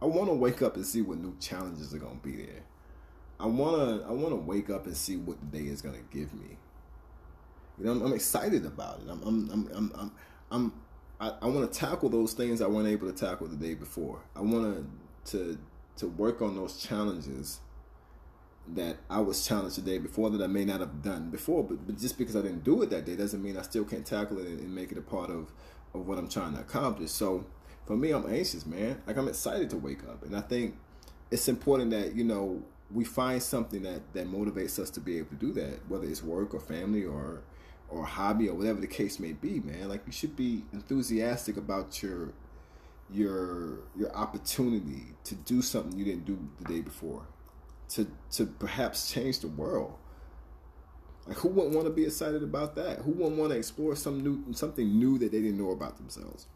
I want to wake up and see what new challenges are gonna be there. I wanna I wanna wake up and see what the day is gonna give me. You know, I'm, I'm excited about it. I'm I'm I'm I'm, I'm, I'm I, I want to tackle those things I weren't able to tackle the day before. I want to to work on those challenges that I was challenged the day before that I may not have done before. But, but just because I didn't do it that day doesn't mean I still can't tackle it and, and make it a part of of what I'm trying to accomplish. So for me, I'm anxious, man. Like I'm excited to wake up, and I think it's important that you know we find something that that motivates us to be able to do that, whether it's work or family or or hobby or whatever the case may be, man. Like you should be enthusiastic about your your your opportunity to do something you didn't do the day before, to to perhaps change the world. Like who wouldn't want to be excited about that? Who wouldn't want to explore some new something new that they didn't know about themselves?